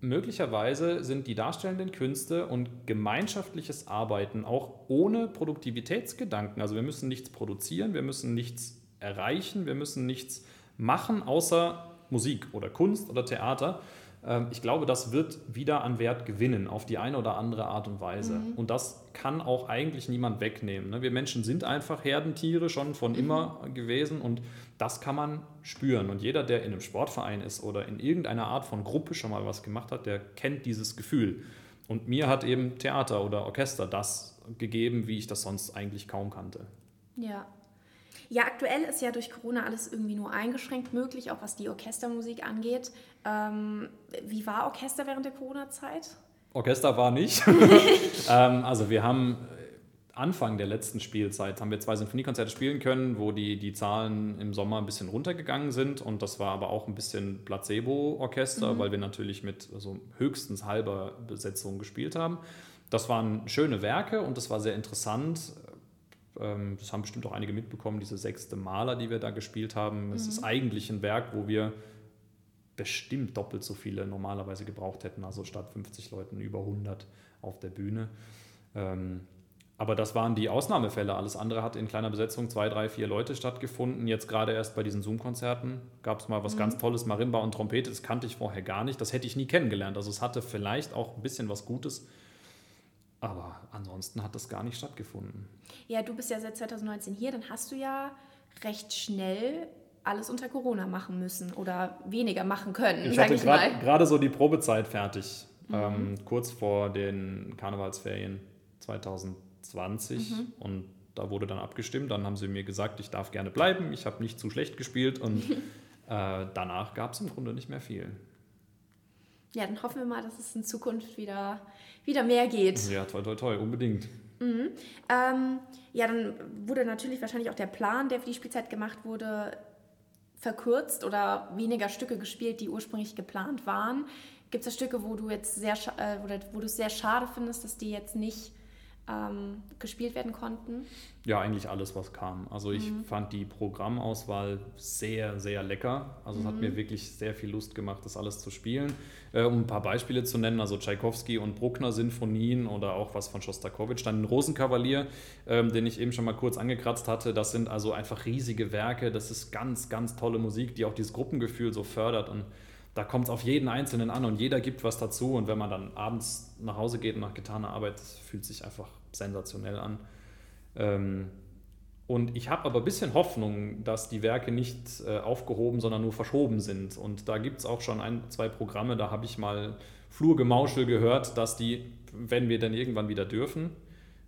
möglicherweise sind die darstellenden Künste und gemeinschaftliches Arbeiten auch ohne Produktivitätsgedanken, also wir müssen nichts produzieren, wir müssen nichts erreichen, wir müssen nichts machen, außer Musik oder Kunst oder Theater. Ähm, ich glaube, das wird wieder an Wert gewinnen auf die eine oder andere Art und Weise. Mhm. Und das kann auch eigentlich niemand wegnehmen. Ne? Wir Menschen sind einfach Herdentiere schon von mhm. immer gewesen und das kann man spüren. Und jeder, der in einem Sportverein ist oder in irgendeiner Art von Gruppe schon mal was gemacht hat, der kennt dieses Gefühl. Und mir hat eben Theater oder Orchester das gegeben, wie ich das sonst eigentlich kaum kannte. Ja. Ja, aktuell ist ja durch Corona alles irgendwie nur eingeschränkt möglich, auch was die Orchestermusik angeht. Ähm, wie war Orchester während der Corona-Zeit? Orchester war nicht. (laughs) (laughs) ähm, also wir haben Anfang der letzten Spielzeit haben wir zwei Sinfoniekonzerte spielen können, wo die, die Zahlen im Sommer ein bisschen runtergegangen sind. Und das war aber auch ein bisschen Placebo-Orchester, mhm. weil wir natürlich mit also höchstens halber Besetzung gespielt haben. Das waren schöne Werke und das war sehr interessant. Ähm, das haben bestimmt auch einige mitbekommen, diese sechste Maler, die wir da gespielt haben. Es mhm. ist eigentlich ein Werk, wo wir bestimmt doppelt so viele normalerweise gebraucht hätten, also statt 50 Leuten über 100 auf der Bühne. Ähm, aber das waren die Ausnahmefälle. Alles andere hat in kleiner Besetzung zwei, drei, vier Leute stattgefunden. Jetzt gerade erst bei diesen Zoom-Konzerten gab es mal was mhm. ganz Tolles, Marimba und Trompete. Das kannte ich vorher gar nicht. Das hätte ich nie kennengelernt. Also es hatte vielleicht auch ein bisschen was Gutes. Aber ansonsten hat das gar nicht stattgefunden. Ja, du bist ja seit 2019 hier. Dann hast du ja recht schnell alles unter Corona machen müssen oder weniger machen können. Ich hatte gerade so die Probezeit fertig. Mhm. Ähm, kurz vor den Karnevalsferien 2000. 20 mhm. und da wurde dann abgestimmt. Dann haben sie mir gesagt, ich darf gerne bleiben, ich habe nicht zu schlecht gespielt und (laughs) äh, danach gab es im Grunde nicht mehr viel. Ja, dann hoffen wir mal, dass es in Zukunft wieder, wieder mehr geht. Ja, toll, toll, toll, unbedingt. Mhm. Ähm, ja, dann wurde natürlich wahrscheinlich auch der Plan, der für die Spielzeit gemacht wurde, verkürzt oder weniger Stücke gespielt, die ursprünglich geplant waren. Gibt es da Stücke, wo du jetzt sehr, äh, wo du es sehr schade findest, dass die jetzt nicht ähm, gespielt werden konnten? Ja, eigentlich alles, was kam. Also ich mhm. fand die Programmauswahl sehr, sehr lecker. Also mhm. es hat mir wirklich sehr viel Lust gemacht, das alles zu spielen. Äh, um ein paar Beispiele zu nennen, also Tchaikovsky und Bruckner Sinfonien oder auch was von Schostakowitsch. Dann Rosenkavalier, ähm, den ich eben schon mal kurz angekratzt hatte. Das sind also einfach riesige Werke. Das ist ganz, ganz tolle Musik, die auch dieses Gruppengefühl so fördert und da kommt es auf jeden Einzelnen an und jeder gibt was dazu. Und wenn man dann abends nach Hause geht nach getaner Arbeit, fühlt sich einfach sensationell an. Ähm, und ich habe aber ein bisschen Hoffnung, dass die Werke nicht äh, aufgehoben, sondern nur verschoben sind. Und da gibt es auch schon ein, zwei Programme, da habe ich mal Flurgemauschel gehört, dass die, wenn wir dann irgendwann wieder dürfen,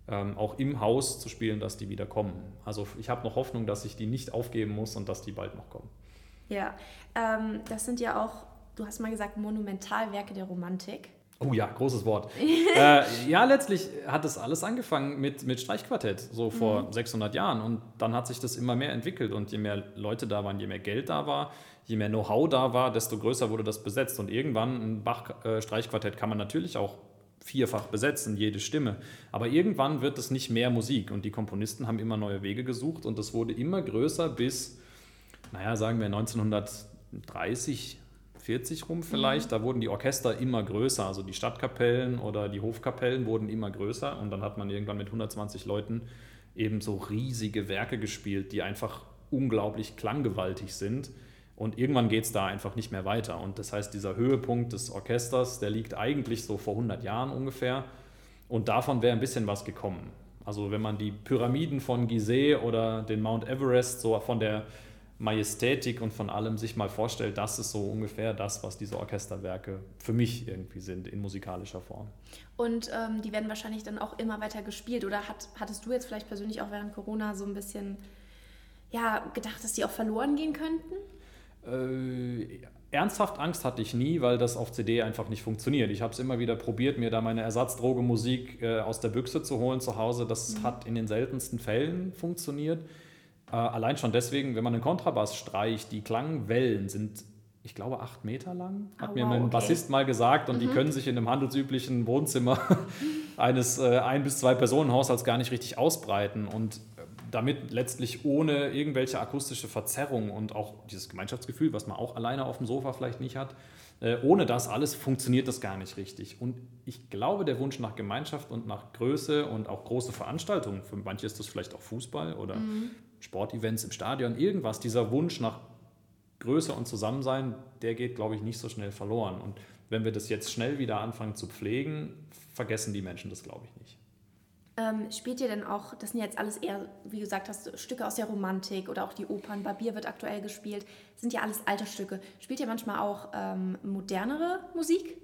ähm, auch im Haus zu spielen, dass die wieder kommen. Also ich habe noch Hoffnung, dass ich die nicht aufgeben muss und dass die bald noch kommen. Ja, ähm, das sind ja auch du hast mal gesagt, Monumentalwerke der Romantik. Oh ja, großes Wort. (laughs) äh, ja, letztlich hat das alles angefangen mit, mit Streichquartett, so vor mhm. 600 Jahren. Und dann hat sich das immer mehr entwickelt. Und je mehr Leute da waren, je mehr Geld da war, je mehr Know-how da war, desto größer wurde das besetzt. Und irgendwann ein Bach-Streichquartett kann man natürlich auch vierfach besetzen, jede Stimme. Aber irgendwann wird es nicht mehr Musik. Und die Komponisten haben immer neue Wege gesucht. Und das wurde immer größer bis, naja, sagen wir 1930 40 rum vielleicht. Mhm. Da wurden die Orchester immer größer. Also die Stadtkapellen oder die Hofkapellen wurden immer größer. Und dann hat man irgendwann mit 120 Leuten eben so riesige Werke gespielt, die einfach unglaublich klanggewaltig sind. Und irgendwann geht es da einfach nicht mehr weiter. Und das heißt, dieser Höhepunkt des Orchesters, der liegt eigentlich so vor 100 Jahren ungefähr. Und davon wäre ein bisschen was gekommen. Also wenn man die Pyramiden von Gizeh oder den Mount Everest so von der Majestätik und von allem sich mal vorstellt, das ist so ungefähr das, was diese Orchesterwerke für mich irgendwie sind in musikalischer Form. Und ähm, die werden wahrscheinlich dann auch immer weiter gespielt. Oder hat, hattest du jetzt vielleicht persönlich auch während Corona so ein bisschen ja, gedacht, dass die auch verloren gehen könnten? Äh, ernsthaft Angst hatte ich nie, weil das auf CD einfach nicht funktioniert. Ich habe es immer wieder probiert, mir da meine Ersatzdrogemusik äh, aus der Büchse zu holen zu Hause. Das mhm. hat in den seltensten Fällen funktioniert. Äh, allein schon deswegen, wenn man einen Kontrabass streicht, die Klangwellen sind, ich glaube, acht Meter lang, hat oh, mir wow, mein okay. Bassist mal gesagt. Und mhm. die können sich in einem handelsüblichen Wohnzimmer (laughs) eines äh, ein- bis zwei Personen-Haushalts gar nicht richtig ausbreiten. Und äh, damit letztlich ohne irgendwelche akustische Verzerrung und auch dieses Gemeinschaftsgefühl, was man auch alleine auf dem Sofa vielleicht nicht hat, äh, ohne das alles funktioniert das gar nicht richtig. Und ich glaube, der Wunsch nach Gemeinschaft und nach Größe und auch große Veranstaltungen, für manche ist das vielleicht auch Fußball oder mhm. Sportevents im Stadion, irgendwas, dieser Wunsch nach Größe und Zusammensein, der geht, glaube ich, nicht so schnell verloren. Und wenn wir das jetzt schnell wieder anfangen zu pflegen, vergessen die Menschen das, glaube ich, nicht. Ähm, spielt ihr denn auch, das sind jetzt alles eher, wie du gesagt hast, Stücke aus der Romantik oder auch die Opern, Barbier wird aktuell gespielt, sind ja alles alte Stücke. Spielt ihr manchmal auch ähm, modernere Musik?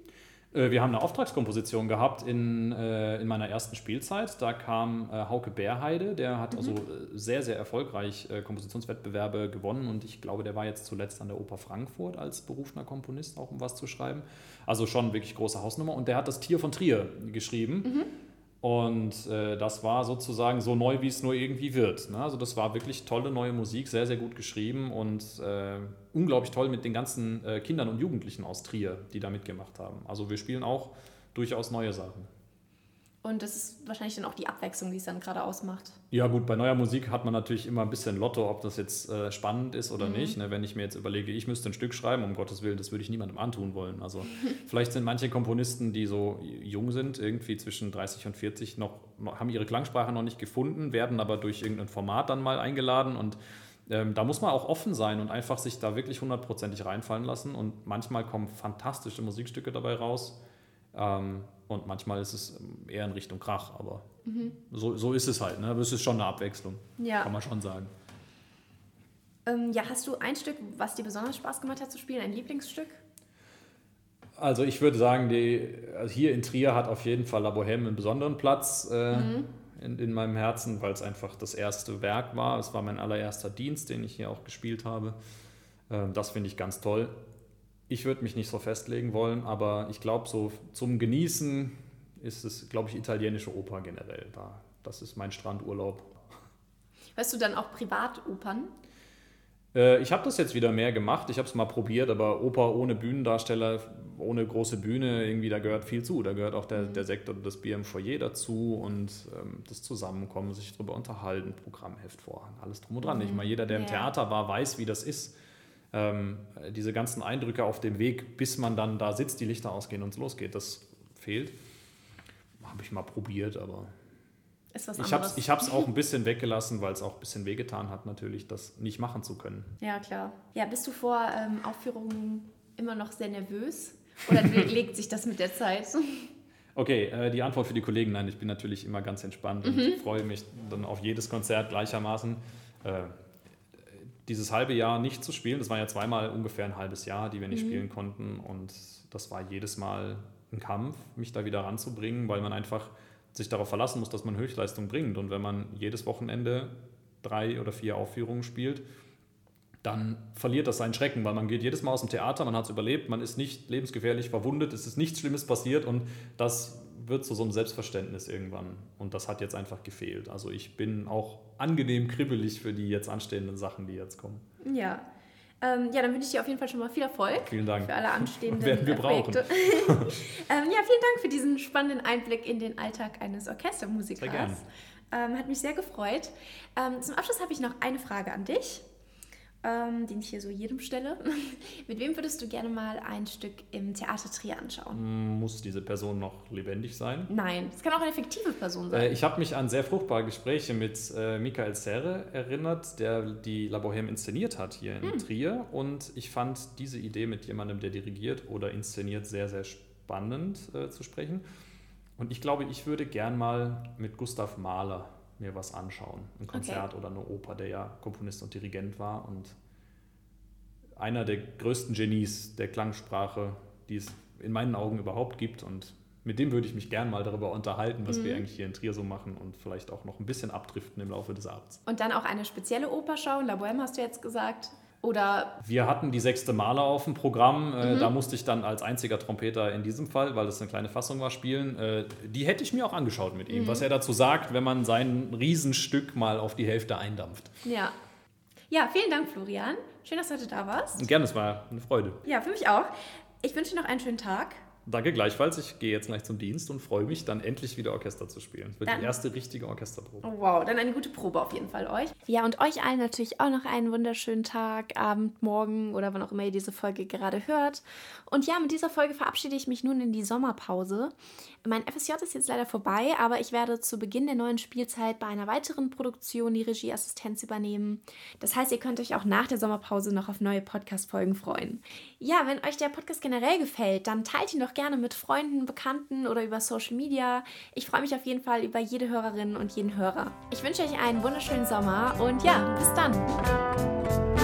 Äh, wir haben eine Auftragskomposition gehabt in, äh, in meiner ersten Spielzeit. Da kam äh, Hauke Bärheide, der hat mhm. also sehr, sehr erfolgreich Kompositionswettbewerbe gewonnen und ich glaube, der war jetzt zuletzt an der Oper Frankfurt als berufener Komponist, auch um was zu schreiben. Also schon wirklich große Hausnummer. Und der hat das Tier von Trier geschrieben. Mhm. Und äh, das war sozusagen so neu, wie es nur irgendwie wird. Ne? Also das war wirklich tolle neue Musik, sehr, sehr gut geschrieben und äh, unglaublich toll mit den ganzen äh, Kindern und Jugendlichen aus Trier, die da mitgemacht haben. Also wir spielen auch durchaus neue Sachen. Und das ist wahrscheinlich dann auch die Abwechslung, die es dann gerade ausmacht. Ja gut, bei neuer Musik hat man natürlich immer ein bisschen Lotto, ob das jetzt äh, spannend ist oder mhm. nicht. Ne? Wenn ich mir jetzt überlege, ich müsste ein Stück schreiben, um Gottes Willen, das würde ich niemandem antun wollen. Also (laughs) vielleicht sind manche Komponisten, die so jung sind, irgendwie zwischen 30 und 40, noch, haben ihre Klangsprache noch nicht gefunden, werden aber durch irgendein Format dann mal eingeladen und ähm, da muss man auch offen sein und einfach sich da wirklich hundertprozentig reinfallen lassen. Und manchmal kommen fantastische Musikstücke dabei raus. Ähm, und manchmal ist es eher in Richtung Krach, aber mhm. so, so ist es halt. Ne? Aber es ist schon eine Abwechslung, ja. kann man schon sagen. Ähm, ja, hast du ein Stück, was dir besonders Spaß gemacht hat zu spielen, ein Lieblingsstück? Also ich würde sagen, die, also hier in Trier hat auf jeden Fall La Bohème einen besonderen Platz äh, mhm. in, in meinem Herzen, weil es einfach das erste Werk war. Es war mein allererster Dienst, den ich hier auch gespielt habe. Äh, das finde ich ganz toll. Ich würde mich nicht so festlegen wollen, aber ich glaube, so zum Genießen ist es, glaube ich, italienische Oper generell da. Das ist mein Strandurlaub. Hörst du dann auch Privatopern? Äh, ich habe das jetzt wieder mehr gemacht. Ich habe es mal probiert, aber Oper ohne Bühnendarsteller, ohne große Bühne, irgendwie, da gehört viel zu. Da gehört auch der, mhm. der Sektor, das Bier im Foyer dazu und ähm, das Zusammenkommen, sich darüber unterhalten, Programmheft vorhang, alles drum und dran. Mhm. Nicht mal jeder, der im Theater war, weiß, wie das ist ähm, diese ganzen Eindrücke auf dem Weg, bis man dann da sitzt, die Lichter ausgehen und es losgeht, das fehlt. Habe ich mal probiert, aber ich habe es ich auch ein (laughs) bisschen weggelassen, weil es auch ein bisschen wehgetan hat, natürlich, das nicht machen zu können. Ja, klar. Ja, bist du vor ähm, Aufführungen immer noch sehr nervös oder (laughs) legt sich das mit der Zeit? (laughs) Okay, äh, die Antwort für die Kollegen, nein, ich bin natürlich immer ganz entspannt mhm. und freue mich dann auf jedes Konzert gleichermaßen. Äh, dieses halbe Jahr nicht zu spielen. Das war ja zweimal ungefähr ein halbes Jahr, die wir nicht mhm. spielen konnten. Und das war jedes Mal ein Kampf, mich da wieder ranzubringen, weil man einfach sich darauf verlassen muss, dass man Höchstleistung bringt. Und wenn man jedes Wochenende drei oder vier Aufführungen spielt, dann verliert das seinen Schrecken, weil man geht jedes Mal aus dem Theater, man hat es überlebt, man ist nicht lebensgefährlich verwundet, es ist nichts Schlimmes passiert und das wird zu so einem Selbstverständnis irgendwann. Und das hat jetzt einfach gefehlt. Also ich bin auch angenehm kribbelig für die jetzt anstehenden Sachen, die jetzt kommen. Ja. Ähm, ja, dann wünsche ich dir auf jeden Fall schon mal viel Erfolg. Vielen Dank. Für alle anstehenden (laughs) Werden wir Projekte. brauchen. (laughs) ähm, ja, vielen Dank für diesen spannenden Einblick in den Alltag eines Orchestermusikers. Sehr gerne. Ähm, hat mich sehr gefreut. Ähm, zum Abschluss habe ich noch eine Frage an dich ähm, den ich hier so jedem stelle. (laughs) Mit wem würdest du gerne mal ein Stück im Theater Trier anschauen? Muss diese Person noch lebendig sein? Nein, es kann auch eine fiktive Person sein. Äh, ich habe mich an sehr fruchtbare Gespräche mit äh, Michael Serre erinnert, der die La Bohème inszeniert hat hier in hm. Trier. Und ich fand diese Idee mit jemandem, der dirigiert oder inszeniert, sehr, sehr spannend äh, zu sprechen. Und ich glaube, ich würde gern mal mit Gustav Mahler mir was anschauen. Ein Konzert okay. oder eine Oper, der ja Komponist und Dirigent war und einer der größten Genies der Klangsprache, die es in meinen Augen überhaupt gibt. Und mit dem würde ich mich gern mal darüber unterhalten, was mhm. wir eigentlich hier in Trier so machen und vielleicht auch noch ein bisschen abdriften im Laufe des Abends. Und dann auch eine spezielle Oper schauen. La Bohème hast du jetzt gesagt. Oder wir hatten die sechste Maler auf dem Programm. Äh, mhm. Da musste ich dann als einziger Trompeter in diesem Fall, weil das eine kleine Fassung war, spielen. Äh, die hätte ich mir auch angeschaut mit ihm, mhm. was er dazu sagt, wenn man sein Riesenstück mal auf die Hälfte eindampft. Ja. Ja, vielen Dank, Florian. Schön, dass du heute da warst. Gerne, es war eine Freude. Ja, für mich auch. Ich wünsche dir noch einen schönen Tag. Danke gleichfalls. Ich gehe jetzt gleich zum Dienst und freue mich, dann endlich wieder Orchester zu spielen. Das wird dann, die erste richtige Orchesterprobe. Oh, wow, dann eine gute Probe auf jeden Fall euch. Ja, und euch allen natürlich auch noch einen wunderschönen Tag, Abend, Morgen oder wann auch immer ihr diese Folge gerade hört. Und ja, mit dieser Folge verabschiede ich mich nun in die Sommerpause. Mein FSJ ist jetzt leider vorbei, aber ich werde zu Beginn der neuen Spielzeit bei einer weiteren Produktion die Regieassistenz übernehmen. Das heißt, ihr könnt euch auch nach der Sommerpause noch auf neue Podcast-Folgen freuen. Ja, wenn euch der Podcast generell gefällt, dann teilt ihn doch gerne mit Freunden, Bekannten oder über Social Media. Ich freue mich auf jeden Fall über jede Hörerin und jeden Hörer. Ich wünsche euch einen wunderschönen Sommer und ja, bis dann.